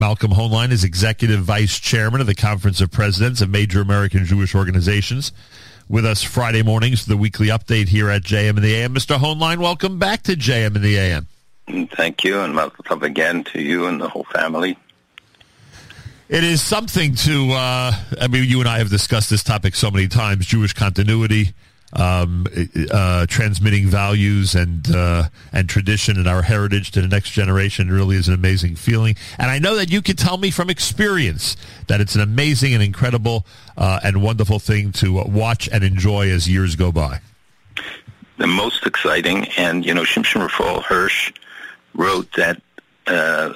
Malcolm Hoenlein is Executive Vice Chairman of the Conference of Presidents of Major American Jewish Organizations. With us Friday mornings for the weekly update here at JM in the AM. Mr. Hoenlein, welcome back to JM in the AM. Thank you, and welcome again to you and the whole family. It is something to, uh, I mean, you and I have discussed this topic so many times Jewish continuity, um, uh, transmitting values and uh, and tradition and our heritage to the next generation really is an amazing feeling. And I know that you can tell me from experience that it's an amazing and incredible uh, and wonderful thing to watch and enjoy as years go by. The most exciting, and you know, Shimshon Raphael Hirsch wrote that uh,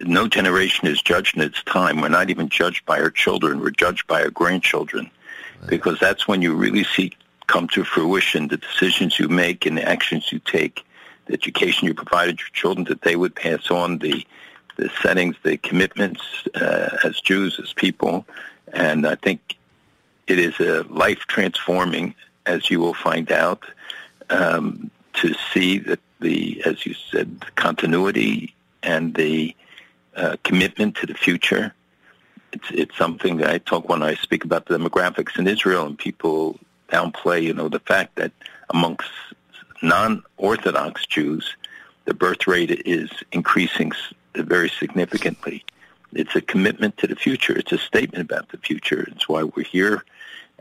no generation is judged in its time. We're not even judged by our children. We're judged by our grandchildren, because that's when you really see come to fruition the decisions you make and the actions you take, the education you provided your children that they would pass on, the the settings, the commitments uh, as Jews, as people, and I think it is a life transforming, as you will find out, um, to see that the, as you said, continuity and the uh, commitment to the future. It's it's something that I talk when I speak about the demographics in Israel, and people downplay, you know, the fact that amongst non-Orthodox Jews, the birth rate is increasing very significantly. It's a commitment to the future. It's a statement about the future. It's why we're here,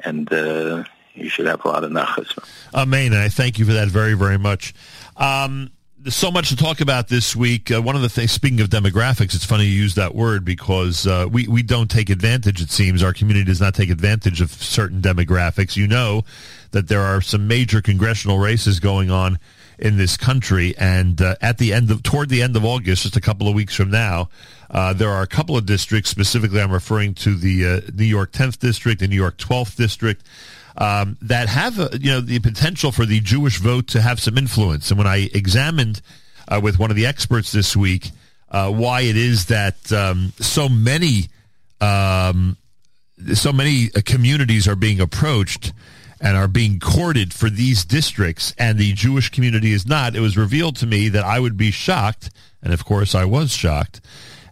and uh, you should have a lot of nachas. Amen. I thank you for that very, very much. Um, so much to talk about this week. Uh, one of the things, speaking of demographics, it's funny you use that word because uh, we, we don't take advantage, it seems. Our community does not take advantage of certain demographics. You know that there are some major congressional races going on in this country. And uh, at the end of, toward the end of August, just a couple of weeks from now, uh, there are a couple of districts, specifically I'm referring to the uh, New York 10th District and New York 12th District, um, that have uh, you know the potential for the Jewish vote to have some influence. And when I examined uh, with one of the experts this week uh, why it is that um, so many um, so many uh, communities are being approached and are being courted for these districts, and the Jewish community is not, it was revealed to me that I would be shocked, and of course I was shocked,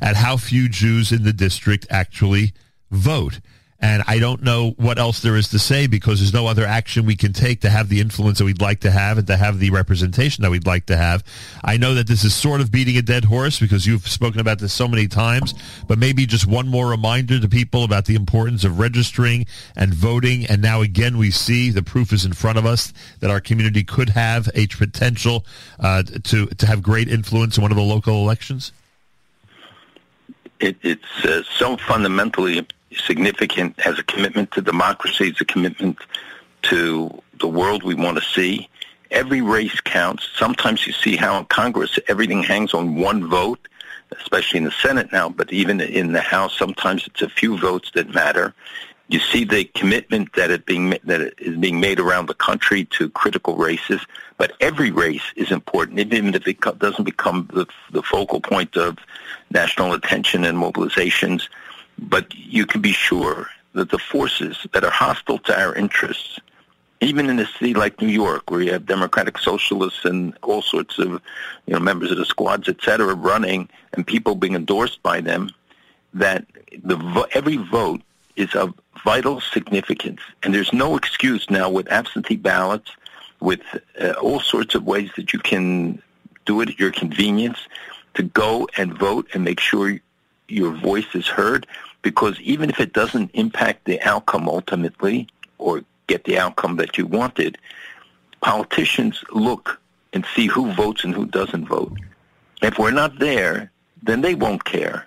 at how few Jews in the district actually vote. And I don't know what else there is to say because there's no other action we can take to have the influence that we'd like to have and to have the representation that we'd like to have. I know that this is sort of beating a dead horse because you've spoken about this so many times, but maybe just one more reminder to people about the importance of registering and voting. And now again, we see the proof is in front of us that our community could have a potential uh, to, to have great influence in one of the local elections. It, it's uh, so fundamentally significant as a commitment to democracy, as a commitment to the world we want to see. Every race counts. Sometimes you see how in Congress everything hangs on one vote, especially in the Senate now, but even in the House, sometimes it's a few votes that matter. You see the commitment that it being that is being made around the country to critical races, but every race is important, even if it doesn't become the, the focal point of national attention and mobilizations. But you can be sure that the forces that are hostile to our interests, even in a city like New York, where you have democratic socialists and all sorts of you know members of the squads, et cetera, running and people being endorsed by them, that the every vote is of vital significance, and there's no excuse now with absentee ballots, with uh, all sorts of ways that you can do it at your convenience to go and vote and make sure your voice is heard because even if it doesn't impact the outcome ultimately or get the outcome that you wanted, politicians look and see who votes and who doesn't vote. If we're not there, then they won't care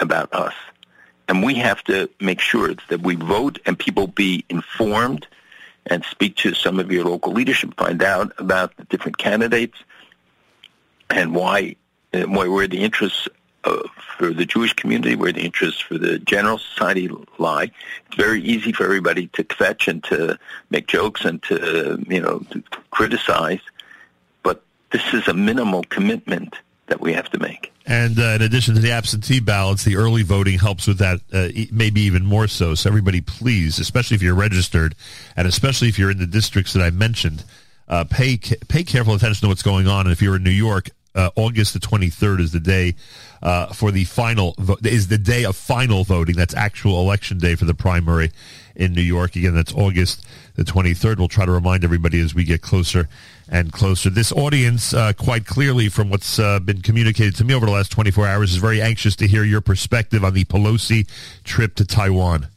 about us. And we have to make sure that we vote and people be informed and speak to some of your local leadership, find out about the different candidates and why, why where the interests uh, for the Jewish community, where the interests for the general society lie. It's very easy for everybody to kvetch and to make jokes and to, you know, to criticize. But this is a minimal commitment that we have to make. And uh, in addition to the absentee ballots, the early voting helps with that, uh, maybe even more so. So everybody, please, especially if you're registered, and especially if you're in the districts that I mentioned, uh, pay pay careful attention to what's going on. And if you're in New York, uh, August the 23rd is the day uh, for the final vote. Is the day of final voting. That's actual election day for the primary in New York. Again, that's August the 23rd. We'll try to remind everybody as we get closer and closer. This audience, uh, quite clearly from what's uh, been communicated to me over the last 24 hours, is very anxious to hear your perspective on the Pelosi trip to Taiwan.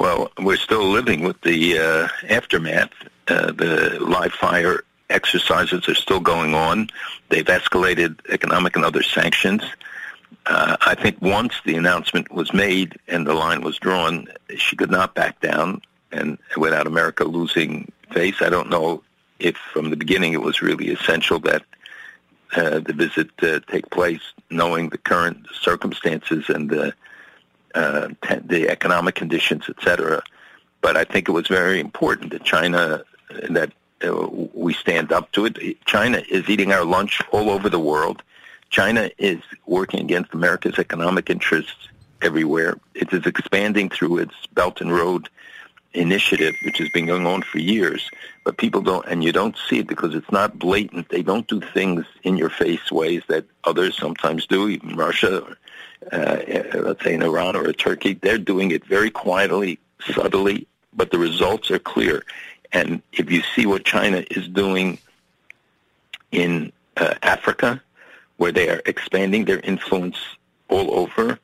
Well, we're still living with the uh, aftermath. Uh, the live fire exercises are still going on. They've escalated economic and other sanctions. Uh, I think once the announcement was made and the line was drawn, she could not back down. And without America losing face, I don't know if from the beginning it was really essential that uh, the visit uh, take place, knowing the current circumstances and the uh, the economic conditions, etc. But I think it was very important that China that uh, we stand up to it. China is eating our lunch all over the world. China is working against America's economic interests everywhere. It is expanding through its Belt and Road initiative, which has been going on for years. But people don't, and you don't see it because it's not blatant. They don't do things in your face ways that others sometimes do, even Russia, uh, let's say in Iran or Turkey. They're doing it very quietly, subtly, but the results are clear. And if you see what China is doing in uh, Africa, where they are expanding their influence all over,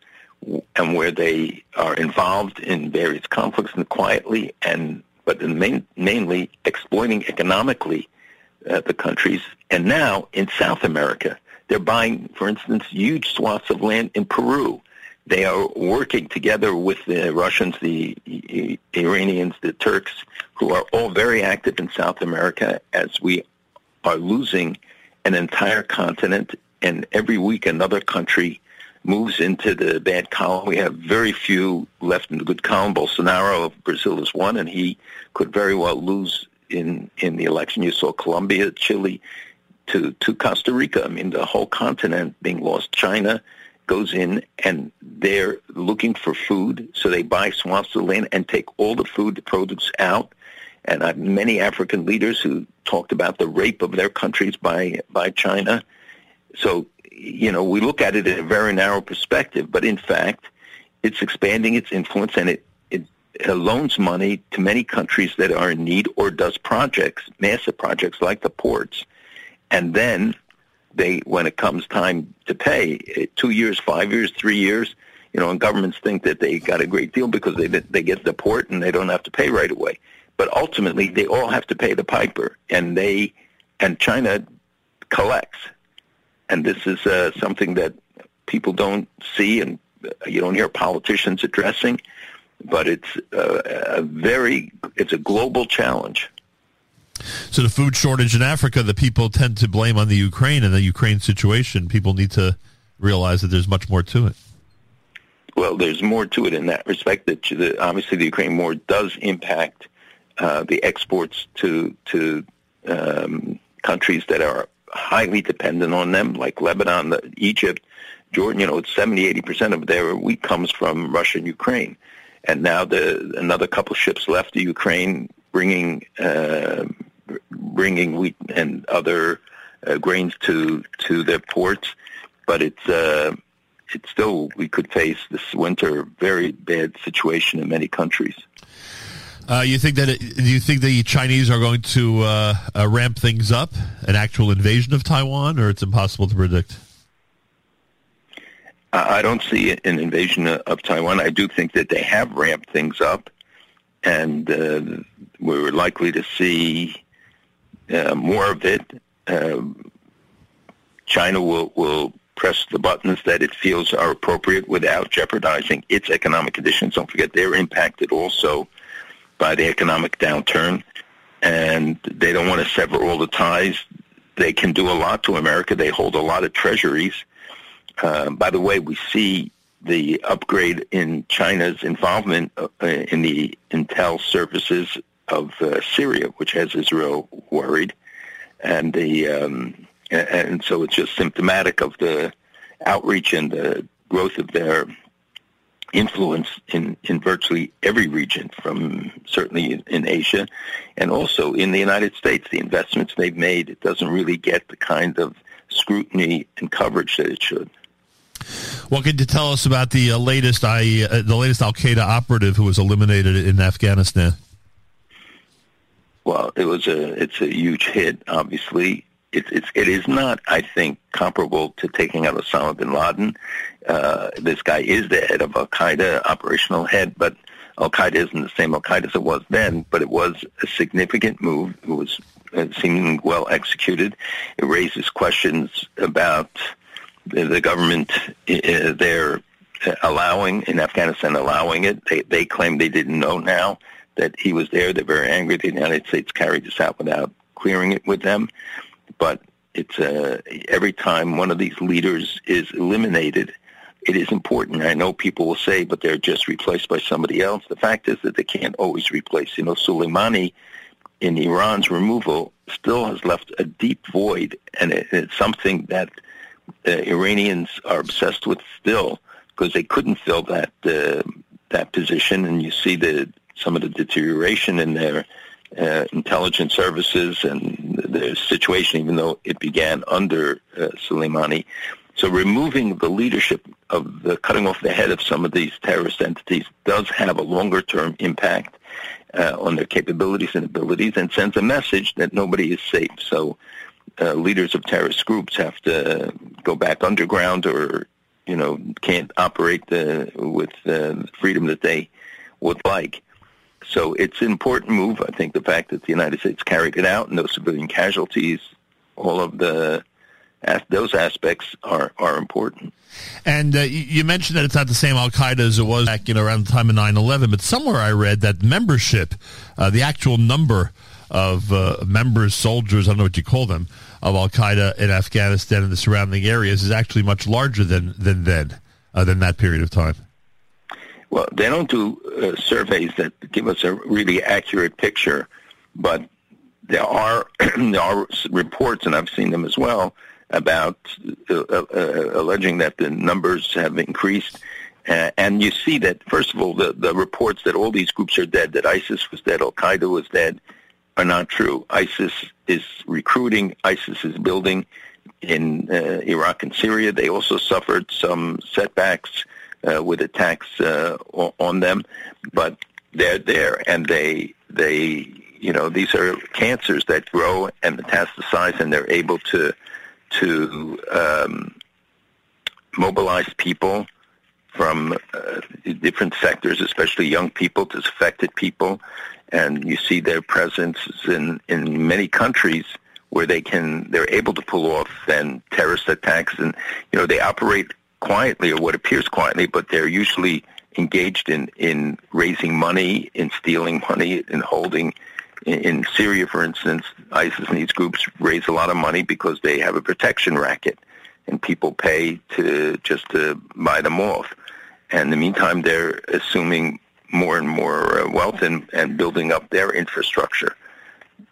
and where they are involved in various conflicts and quietly, and but main, mainly exploiting economically uh, the countries. And now in South America, they're buying, for instance, huge swaths of land in Peru they are working together with the Russians, the Iranians, the Turks, who are all very active in South America as we are losing an entire continent and every week another country moves into the bad column. We have very few left in the good column. Bolsonaro of Brazil is one, and he could very well lose in, in the election. You saw Colombia, Chile, to, to Costa Rica. I mean, the whole continent being lost. China, goes in and they're looking for food, so they buy swaths of land and take all the food, the produce out. And I've many African leaders who talked about the rape of their countries by by China. So you know we look at it in a very narrow perspective, but in fact, it's expanding its influence and it it loans money to many countries that are in need or does projects, massive projects like the ports, and then they when it comes time to pay, eh, two years, five years, three years, you know, and governments think that they got a great deal because they they get the port and they don't have to pay right away. But ultimately, they all have to pay the piper, and they and China collects, and this is uh, something that people don't see and uh, you don't hear politicians addressing. But it's uh, a very it's a global challenge. So the food shortage in Africa, the people tend to blame on the Ukraine and the Ukraine situation. People need to realize that there's much more to it. Well, there's more to it in that respect. That the, obviously the Ukraine war does impact uh, the exports to to um, countries that are highly dependent on them, like Lebanon, Egypt, Jordan. You know, it's 70, 80 percent of their wheat comes from Russia and Ukraine. And now the another couple ships left the Ukraine, bringing uh, bringing wheat and other uh, grains to to their ports, but it's uh, it's still we could face this winter very bad situation in many countries. Uh, you think that it, do you think the Chinese are going to uh, uh, ramp things up, an actual invasion of Taiwan, or it's impossible to predict? I don't see an invasion of Taiwan. I do think that they have ramped things up, and uh, we're likely to see uh, more of it. Uh, China will, will press the buttons that it feels are appropriate without jeopardizing its economic conditions. Don't forget they're impacted also by the economic downturn, and they don't want to sever all the ties. They can do a lot to America. They hold a lot of treasuries. Uh, by the way, we see the upgrade in China's involvement uh, in the intel services of uh, Syria, which has Israel worried, and the um, and so it's just symptomatic of the outreach and the growth of their influence in, in virtually every region, from certainly in Asia and also in the United States. The investments they've made, it doesn't really get the kind of scrutiny and coverage that it should. What could you tell us about the uh, latest I, uh, the latest Al Qaeda operative who was eliminated in Afghanistan? Well, it was a it's a huge hit. Obviously, it's it's it is not, I think, comparable to taking out Osama bin Laden. Uh, this guy is the head of Al Qaeda, operational head, but Al Qaeda isn't the same Al Qaeda as it was then. But it was a significant move. It was uh, seemingly well executed. It raises questions about the, the government uh, there allowing in Afghanistan allowing it. They they claim they didn't know now that he was there. They're very angry. The United States carried this out without clearing it with them but it's uh, every time one of these leaders is eliminated, it is important. I know people will say, but they're just replaced by somebody else. The fact is that they can't always replace. You know, Soleimani in Iran's removal still has left a deep void, and it, it's something that uh, Iranians are obsessed with still because they couldn't fill that uh, that position. And you see the some of the deterioration in their uh, intelligence services and the situation, even though it began under uh, Soleimani. So removing the leadership of the cutting off the head of some of these terrorist entities does have a longer term impact uh, on their capabilities and abilities and sends a message that nobody is safe. So uh, leaders of terrorist groups have to go back underground or, you know, can't operate the, with the freedom that they would like. So it's an important move. I think the fact that the United States carried it out, no civilian casualties, all of the those aspects are are important. And uh, you mentioned that it's not the same Al Qaeda as it was back you know around the time of 9/11, but somewhere I read that membership, uh, the actual number of uh, members, soldiers, I don't know what you call them, of Al Qaeda in Afghanistan and the surrounding areas is actually much larger than than then, uh, than that period of time. Well, they don't do uh, surveys that give us a really accurate picture, but there are there are reports, and I've seen them as well, about uh, uh, uh alleging that the numbers have increased. Uh, and you see that, first of all, the, the reports that all these groups are dead, that ISIS was dead, Al Qaeda was dead, are not true. ISIS is recruiting, ISIS is building in uh, Iraq and Syria. They also suffered some setbacks uh, with attacks uh, on them, but they're there and they they you know these are cancers that grow and metastasize and they're able to to um, mobilize people from uh, different sectors, especially young people, disaffected people, and you see their presence in in many countries where they can they're able to pull off then terrorist attacks. And you know they operate quietly or what appears quietly, but they're usually engaged in, in raising money, in stealing money, in holding. In, in Syria, for instance, ISIS and these groups raise a lot of money because they have a protection racket, and people pay to just to buy them off. And in the meantime, they're assuming more and more uh, wealth and, and building up their infrastructure.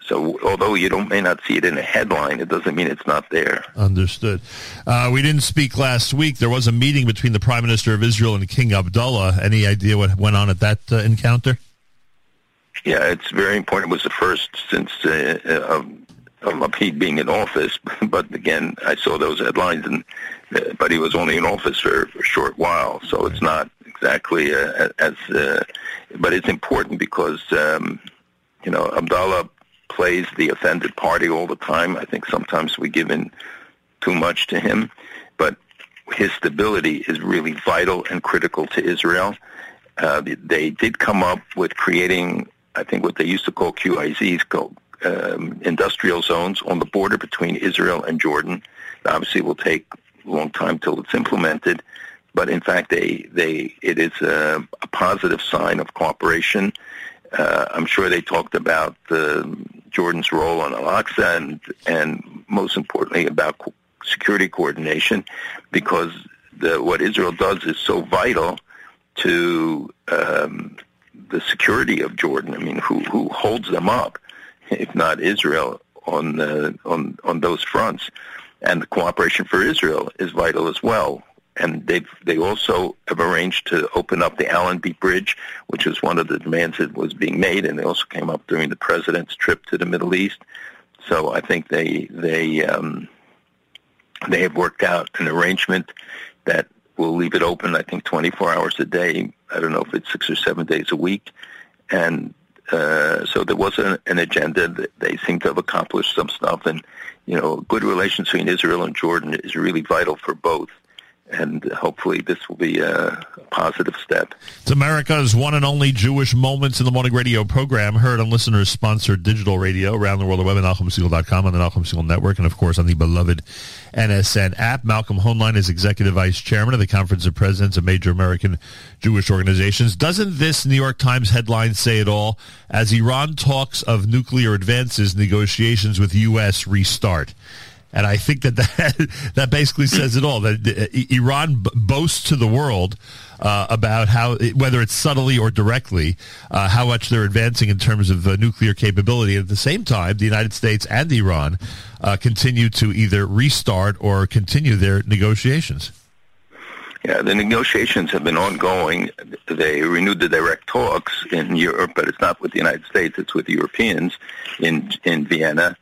So although you don't may not see it in a headline, it doesn't mean it's not there. Understood. Uh, we didn't speak last week. There was a meeting between the Prime Minister of Israel and King Abdullah. Any idea what went on at that uh, encounter? Yeah, it's very important. It was the first since uh, of Lapid being in office. But again, I saw those headlines, and uh, but he was only in office for, for a short while, so right. it's not exactly uh, as. Uh, but it's important because um, you know Abdullah plays the offended party all the time. I think sometimes we give in too much to him, but his stability is really vital and critical to Israel. Uh, they did come up with creating, I think, what they used to call QIZs, called um, industrial zones on the border between Israel and Jordan. Obviously, it will take a long time till it's implemented, but in fact, they they it is a, a positive sign of cooperation. Uh, I'm sure they talked about the Jordan's role on Al-Aqsa and, and most importantly about security coordination because the, what Israel does is so vital to um, the security of Jordan. I mean, who, who holds them up, if not Israel, on, the, on, on those fronts? And the cooperation for Israel is vital as well. And they've they also have arranged to open up the Allenby Bridge, which was one of the demands that was being made, and they also came up during the president's trip to the Middle East. So I think they they um, they have worked out an arrangement that will leave it open. I think 24 hours a day. I don't know if it's six or seven days a week, and uh, so there was an, an agenda. They seem to have accomplished some stuff, and you know, good relations between Israel and Jordan is really vital for both and hopefully this will be a positive step. It's America's one and only Jewish Moments in the Morning radio program, heard on listeners-sponsored digital radio around the world, the web at NachumSegal.com, on the Nachum Segal Network, and of course on the beloved NSN app. Malcolm Hoenlein is Executive Vice Chairman of the Conference of Presidents of Major American Jewish Organizations. Doesn't this New York Times headline say it all? As Iran talks of nuclear advances, negotiations with U.S. restart. And I think that that, that basically says it all. That uh, Iran boasts to the world uh, about how, whether it's subtly or directly, uh, how much they're advancing in terms of uh, nuclear capability. At the same time, the United States and Iran uh, continue to either restart or continue their negotiations. Yeah, the negotiations have been ongoing. They renewed the direct talks in Europe, but it's not with the United States; it's with the Europeans in in Vienna.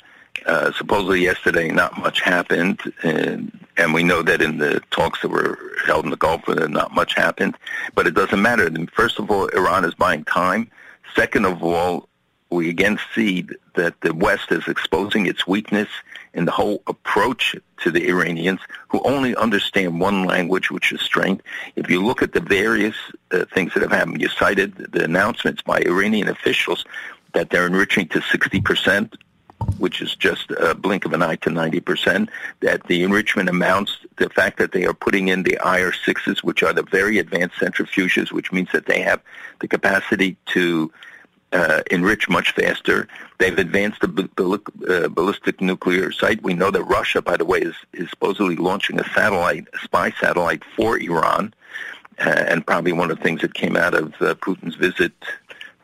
Uh, supposedly yesterday, not much happened, and, and we know that in the talks that were held in the Gulf, uh, not much happened. But it doesn't matter. First of all, Iran is buying time. Second of all, we again see that the West is exposing its weakness in the whole approach to the Iranians, who only understand one language, which is strength. If you look at the various uh, things that have happened, you cited the announcements by Iranian officials that they're enriching to 60 percent which is just a blink of an eye to 90%, that the enrichment amounts, the fact that they are putting in the IR-6s, which are the very advanced centrifuges, which means that they have the capacity to uh, enrich much faster. They've advanced the uh, ballistic nuclear site. We know that Russia, by the way, is, is supposedly launching a satellite, a spy satellite for Iran, uh, and probably one of the things that came out of uh, Putin's visit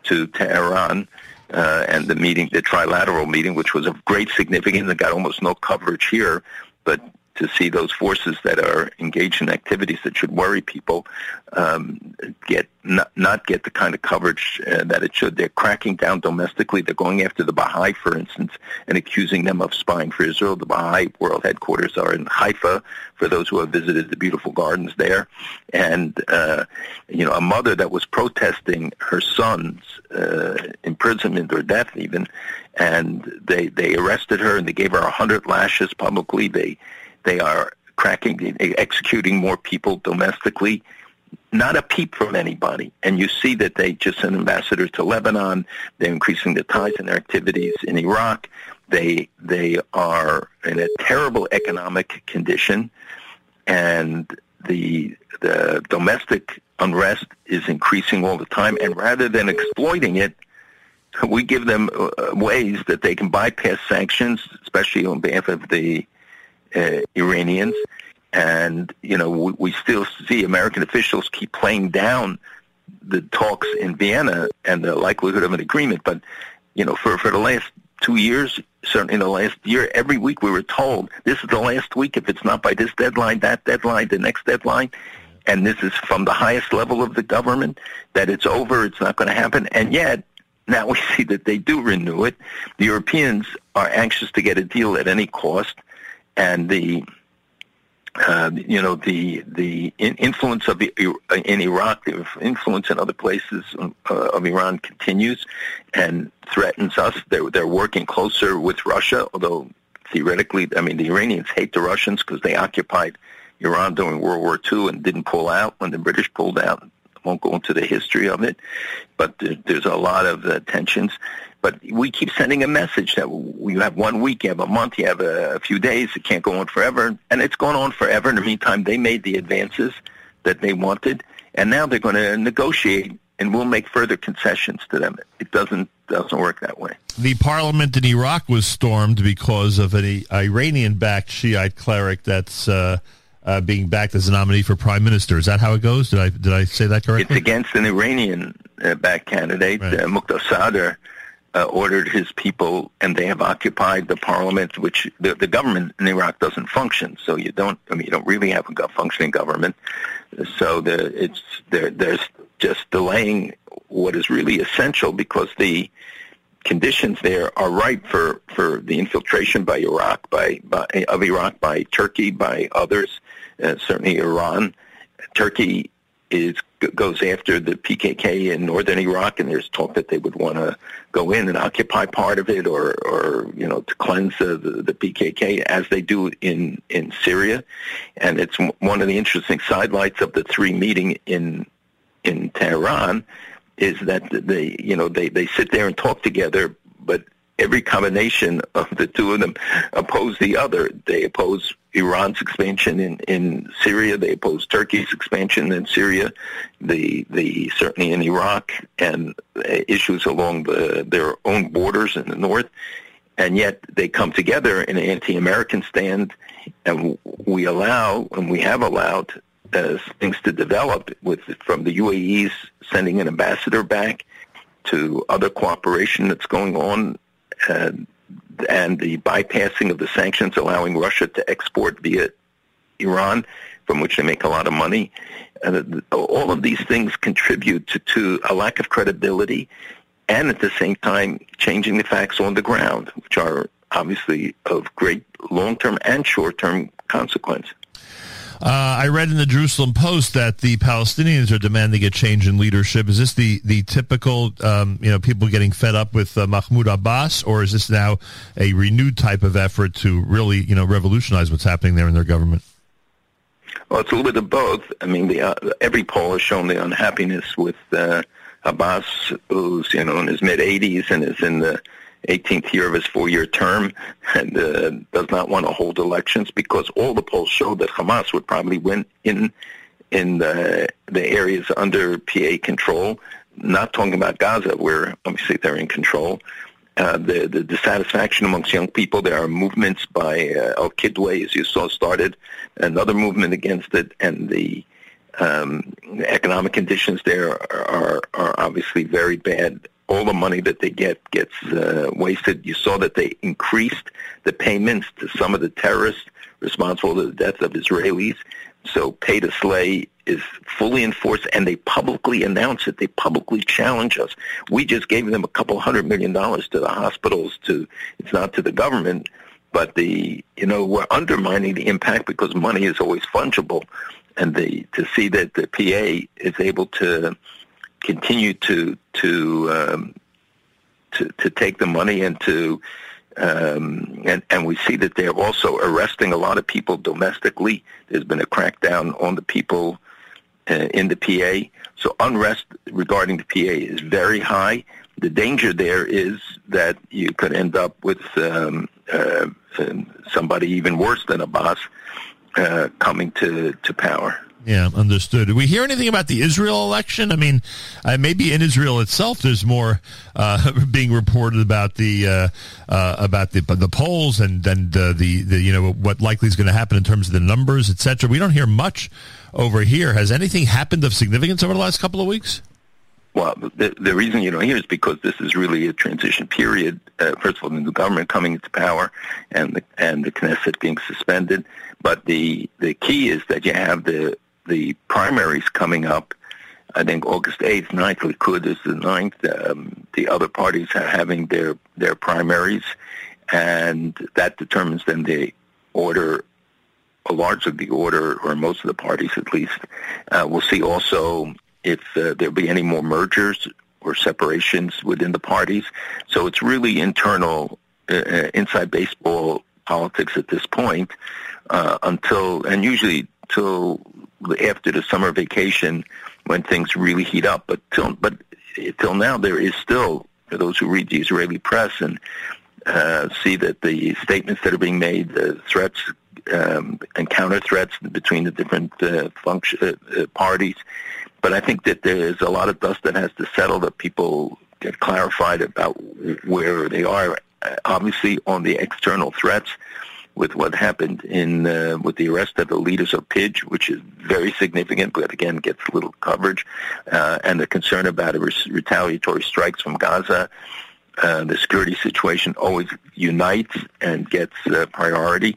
to Tehran uh, and the meeting, the trilateral meeting, which was of great significance and got almost no coverage here, but to see those forces that are engaged in activities that should worry people um, get not, not get the kind of coverage uh, that it should. They're cracking down domestically. They're going after the Baha'i, for instance, and accusing them of spying for Israel. The Baha'i world headquarters are in Haifa. For those who have visited the beautiful gardens there, and uh, you know, a mother that was protesting her son's uh, imprisonment or death, even, and they they arrested her and they gave her a hundred lashes publicly. They they are cracking, executing more people domestically. Not a peep from anybody. And you see that they just sent ambassadors to Lebanon. They're increasing the ties and their activities in Iraq. They they are in a terrible economic condition, and the the domestic unrest is increasing all the time. And rather than exploiting it, we give them uh, ways that they can bypass sanctions, especially on behalf of the Uh, Iranians. And, you know, we, we still see American officials keep playing down the talks in Vienna and the likelihood of an agreement. But, you know, for, for the last two years, certainly in the last year, every week we were told this is the last week. If it's not by this deadline, that deadline, the next deadline, and this is from the highest level of the government, that it's over, it's not going to happen. And yet, now we see that they do renew it. The Europeans are anxious to get a deal at any cost and the uh, you know the the influence of in Iraq, the influence in other places uh, of Iran continues and threatens us. They're they're working closer with Russia, although theoretically, I mean the Iranians hate the Russians because they occupied Iran during World War II and didn't pull out when the British pulled out. I won't go into the history of it, but there's a lot of uh, tensions. But we keep sending a message that you have one week, you have a month, you have a, a few days. It can't go on forever, and it's gone on forever. In the meantime, they made the advances that they wanted, and now they're going to negotiate, and we'll make further concessions to them. It doesn't doesn't work that way. The parliament in Iraq was stormed because of an Iranian-backed Shiite cleric that's. Uh, uh, being backed as a nominee for prime minister. Is that how it goes? Did I did I say that correctly? It's against an Iranian uh, backed candidate, right. uh, Muqtada Sadr, uh, ordered his people, and they have occupied the parliament, which the, the government in Iraq doesn't function. So you don't, I mean, you don't really have a functioning government. So the, it's there, there's just delaying what is really essential because the conditions there are ripe for, for the infiltration by Iraq, by, by of Iraq by Turkey, by others, uh, certainly Iran. Turkey is goes after the PKK in northern Iraq, and there's talk that they would want to go in and occupy part of it, or, or you know, to cleanse the, the, PKK as they do in in Syria. And it's one of the interesting sidelights of the three meeting in in Tehran is that they you know they they sit there and talk together, but every combination of the two of them oppose the other. They oppose Iran's expansion in, in Syria. They oppose Turkey's expansion in Syria. The the certainly in Iraq and issues along the, their own borders in the north. And yet they come together in an anti-American stand, and we allow and we have allowed uh, things to develop with from the UAE's sending an ambassador back to other cooperation that's going on uh, and the bypassing of the sanctions, allowing Russia to export via Iran, from which they make a lot of money. Uh, all of these things contribute to, to a lack of credibility and at the same time changing the facts on the ground, which are obviously of great long-term and short-term consequence. Uh, I read in the Jerusalem Post that the Palestinians are demanding a change in leadership. Is this the the typical, um, you know, people getting fed up with uh, Mahmoud Abbas, or is this now a renewed type of effort to really, you know, revolutionize what's happening there in their government? Well, it's a little bit of both. I mean, the, uh, every poll has shown the unhappiness with uh, Abbas, who's you know in his mid 80s and is in the 18th year of his four-year term and uh, does not want to hold elections because all the polls show that Hamas would probably win in in the, the areas under PA control. Not talking about Gaza, where obviously they're in control. Uh, the, the dissatisfaction amongst young people. There are movements by uh, Al Kidwa, as you saw, started another movement against it, and the um, economic conditions there are, are, are obviously very bad all the money that they get gets uh, wasted. You saw that they increased the payments to some of the terrorists responsible for the death of Israelis. So pay to slay is fully enforced, and they publicly announce it. They publicly challenge us. We just gave them a couple hundred million dollars to the hospitals. To it's not to the government, but the you know we're undermining the impact because money is always fungible, and the to see that the PA is able to continue to to um, to, to take the money and to um, and, and we see that they're also arresting a lot of people domestically. There's been a crackdown on the people uh, in the PA. So unrest regarding the PA is very high. The danger there is that you could end up with um, uh, somebody even worse than Abbas uh, coming to, to power. Yeah, understood. Did we hear anything about the Israel election? I mean, uh, maybe in Israel itself, there's more uh, being reported about the uh, uh about the the polls and and uh, the the you know what likely is going to happen in terms of the numbers, etc. We don't hear much over here. Has anything happened of significance over the last couple of weeks? Well, the, the reason you don't hear is because this is really a transition period. Uh, first of all, the new government coming into power, and the and the Knesset being suspended. But the the key is that you have the the primaries coming up. I think August 8th, 9th, Likud is the 9th. Um, the other parties are having their, their primaries, and that determines then the order, a large of the order, or most of the parties at least. Uh, we'll see also if uh, there'll be any more mergers or separations within the parties. So it's really internal, uh, uh inside baseball politics at this point uh, until, and usually till after the summer vacation when things really heat up. But till but till now, there is still for those who read the Israeli press and uh, see that the statements that are being made, the threats um, and counter threats between the different uh, function, uh, uh, parties. But I think that there is a lot of dust that has to settle that people get clarified about where they are. Obviously, on the external threats, with what happened in uh, with the arrest of the leaders of PIJ, which is very significant, but again gets little coverage, uh, and the concern about retaliatory strikes from Gaza. uh, the security situation always unites and gets uh, priority.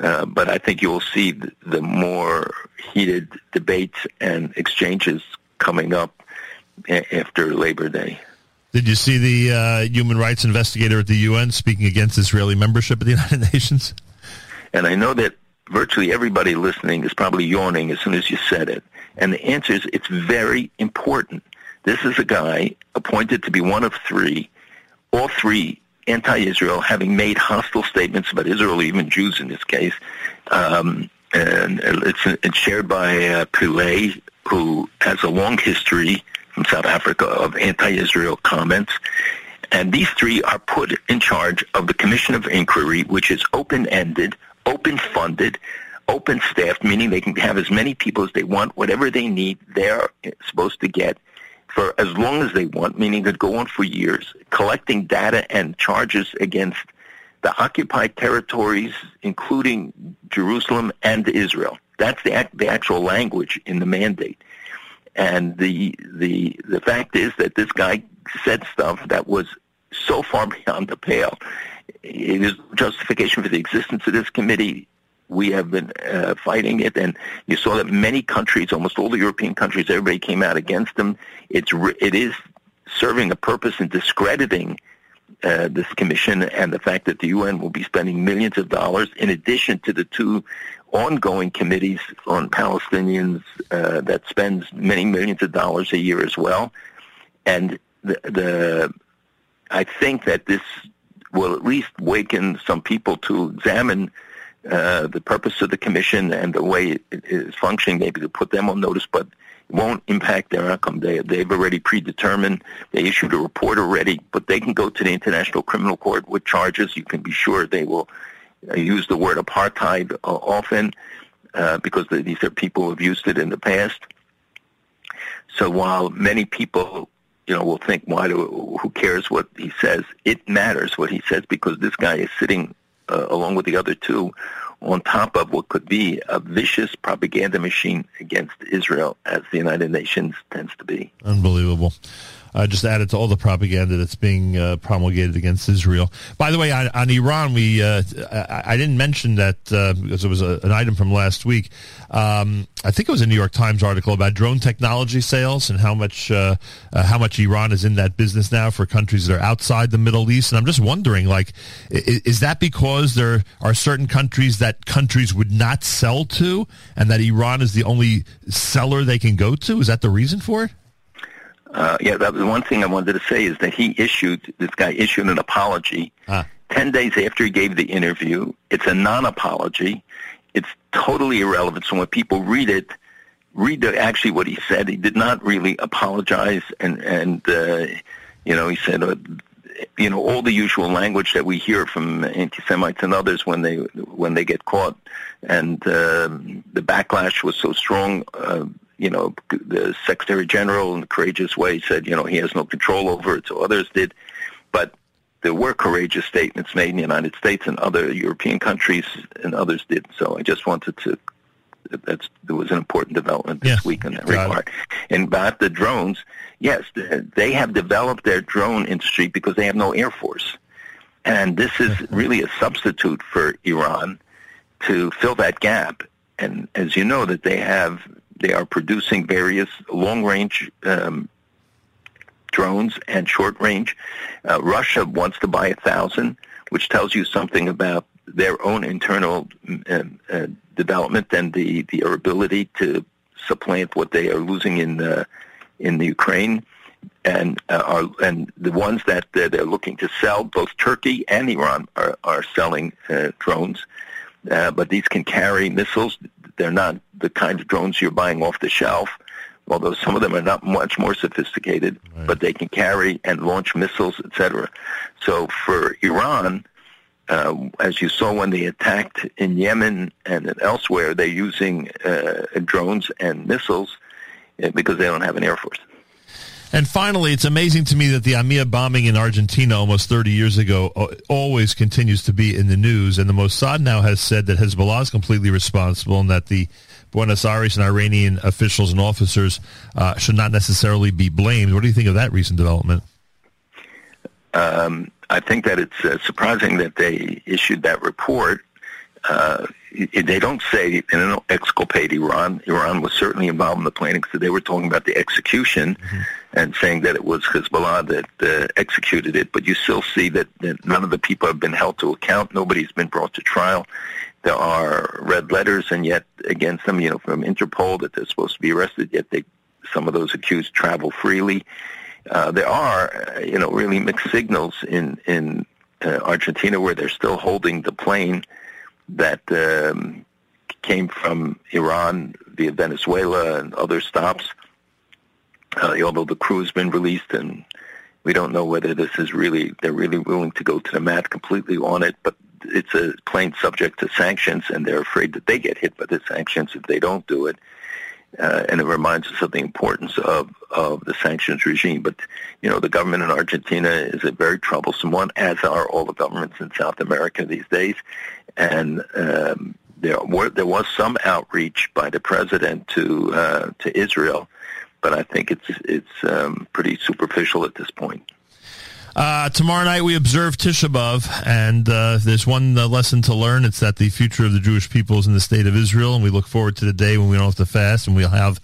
Uh, but I think you'll see the, the more heated debates and exchanges coming up a- after Labor Day. Did you see the uh, human rights investigator at the UN speaking against Israeli membership of the United Nations? And I know that virtually everybody listening is probably yawning as soon as you said it. And the answer is it's very important. This is a guy appointed to be one of three, all three anti-Israel, having made hostile statements about Israel, even Jews in this case. Um, and it's, it's, shared by uh, Pillay, who has a long history from South Africa of anti-Israel comments. And these three are put in charge of the Commission of Inquiry, which is open-ended, open-funded, open-staffed, meaning they can have as many people as they want, whatever they need, they're supposed to get for as long as they want, meaning could go on for years, collecting data and charges against the occupied territories, including Jerusalem and Israel. That's the, the actual language in the mandate. And the, the, the fact is that this guy said stuff that was so far beyond the pale. It is justification for the existence of this committee we have been uh, fighting it, and you saw that many countries, almost all the European countries, everybody came out against them. It's it is serving a purpose in discrediting uh, this commission and the fact that the UN will be spending millions of dollars in addition to the two ongoing committees on Palestinians uh, that spends many millions of dollars a year as well. And the, the I think that this will at least waken some people to examine uh, the purpose of the commission and the way it is functioning, maybe to put them on notice, but it won't impact their outcome. They, they've already predetermined. They issued a report already, but they can go to the International Criminal Court with charges. You can be sure they will uh, use the word apartheid uh, often uh, because these are people who have used it in the past. So while many people you know, will think, why do, who cares what he says? It matters what he says because this guy is sitting uh, along with the other two, on top of what could be a vicious propaganda machine against Israel, as the United Nations tends to be. Unbelievable uh, just added to all the propaganda that's being uh, promulgated against Israel. By the way, on, on Iran, we uh, I, I, didn't mention that uh, because it was a, an item from last week. Um, I think it was a New York Times article about drone technology sales and how much uh, uh, how much Iran is in that business now for countries that are outside the Middle East. And I'm just wondering, like, is, is that because there are certain countries that countries would not sell to, and that Iran is the only seller they can go to? Is that the reason for it? Uh, yeah, that was one thing I wanted to say is that he issued, this guy issued an apology ah. 10 days after he gave the interview. It's a non-apology. It's totally irrelevant. So when people read it, read the, actually what he said. He did not really apologize. And, and uh, you know, he said, uh, you know, all the usual language that we hear from anti-Semites and others when they, when they get caught. And uh, the backlash was so strong uh, you know, the Secretary General in a courageous way said, you know, he has no control over it, so others did. But there were courageous statements made in the United States and other European countries, and others did. So I just wanted to. That's there was an important development this yeah. week in that regard. It. And about the drones, yes, they have developed their drone industry because they have no air force, and this is really a substitute for Iran to fill that gap. And as you know, that they have they are producing various long-range um, drones and short-range. Uh, Russia wants to buy a thousand, which tells you something about their own internal uh, uh, development and the, their ability to supplant what they are losing in the, in the Ukraine. And uh, are and the ones that they're looking to sell, both Turkey and Iran are are selling uh, drones, uh, but these can carry missiles. They're not the kind of drones you're buying off the shelf, although some of them are not much more sophisticated, right. but they can carry and launch missiles, etc. So for Iran, uh, as you saw when they attacked in Yemen and elsewhere, they're using uh, drones and missiles uh, because they don't have an air force. And finally, it's amazing to me that the AMIA bombing in Argentina almost 30 years ago uh, always continues to be in the news. And the Mossad now has said that Hezbollah is completely responsible and that the Buenos Aires and Iranian officials and officers uh, should not necessarily be blamed. What do you think of that recent development? Um, I think that it's uh, surprising that they issued that report. Uh, they don't say they don't exculpate Iran. Iran was certainly involved in the planning, so they were talking about the execution mm-hmm. and saying that it was Hezbollah that uh, executed it. But you still see that, that none of the people have been held to account. Nobody's been brought to trial. There are red letters, and yet against them, you know, from Interpol that they're supposed to be arrested. Yet they, some of those accused travel freely. Uh, there are, uh, you know, really mixed signals in in uh, Argentina where they're still holding the plane that um, came from Iran via Venezuela and other stops. Uh, although the crew has been released, and we don't know whether this is really they're really willing to go to the mat completely on it. But it's a plane subject to sanctions, and they're afraid that they get hit by the sanctions if they don't do it. Uh, and it reminds us of the importance of, of the sanctions regime. But, you know, the government in Argentina is a very troublesome one, as are all the governments in South America these days. And um, there, were, there was some outreach by the president to uh, to Israel, but I think it's it's um, pretty superficial at this point. Uh, tomorrow night we observe Tisha B'av, and uh, there's one uh, lesson to learn. It's that the future of the Jewish people is in the state of Israel, and we look forward to the day when we don't have to fast, and we'll have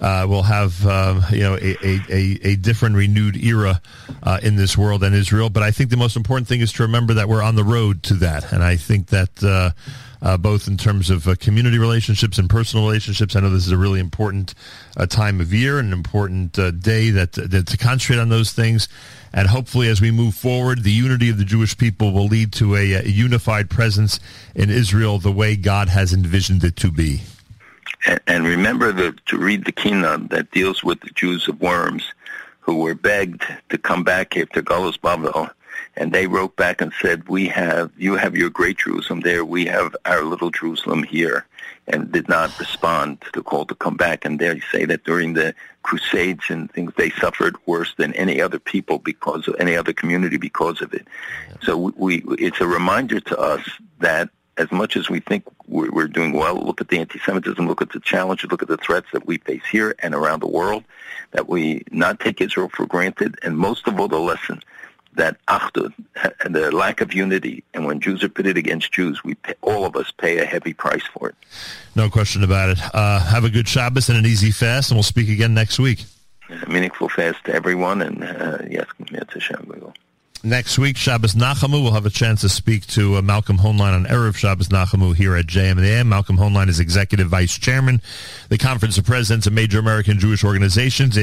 uh, we'll have uh, you know a, a, a, different renewed era uh, in this world and Israel. But I think the most important thing is to remember that we're on the road to that, and I think that. Uh, uh, both in terms of uh, community relationships and personal relationships. I know this is a really important time of year, and an important day that, that to concentrate on those things. And hopefully, as we move forward, the unity of the Jewish people will lead to a, a unified presence in Israel the way God has envisioned it to be. And, and remember the, to read the Kinnah that deals with the Jews of Worms who were begged to come back after Galus Babel. And they wrote back and said, we have, you have your great Jerusalem there. We have our little Jerusalem here and did not respond to the call to come back. And they say that during the Crusades and things, they suffered worse than any other people because of any other community because of it. So we, it's a reminder to us that as much as we think we're, we're doing well, look at the anti-Semitism, look at the challenges, look at the threats that we face here and around the world, that we not take Israel for granted, and most of all, the lesson that achdut, the lack of unity, and when Jews are pitted against Jews, we pay, all of us pay a heavy price for it. No question about it. Uh, have a good Shabbos and an easy fast, and we'll speak again next week. A meaningful fast to everyone, and uh, yes, Hashem, we will. Next week, Shabbos Nachamu, we'll have a chance to speak to uh, Malcolm Hoenlein on Erev Shabbos Nachamu here at JM Malcolm Hoenlein is Executive Vice Chairman, the Conference of Presidents of Major American Jewish Organizations.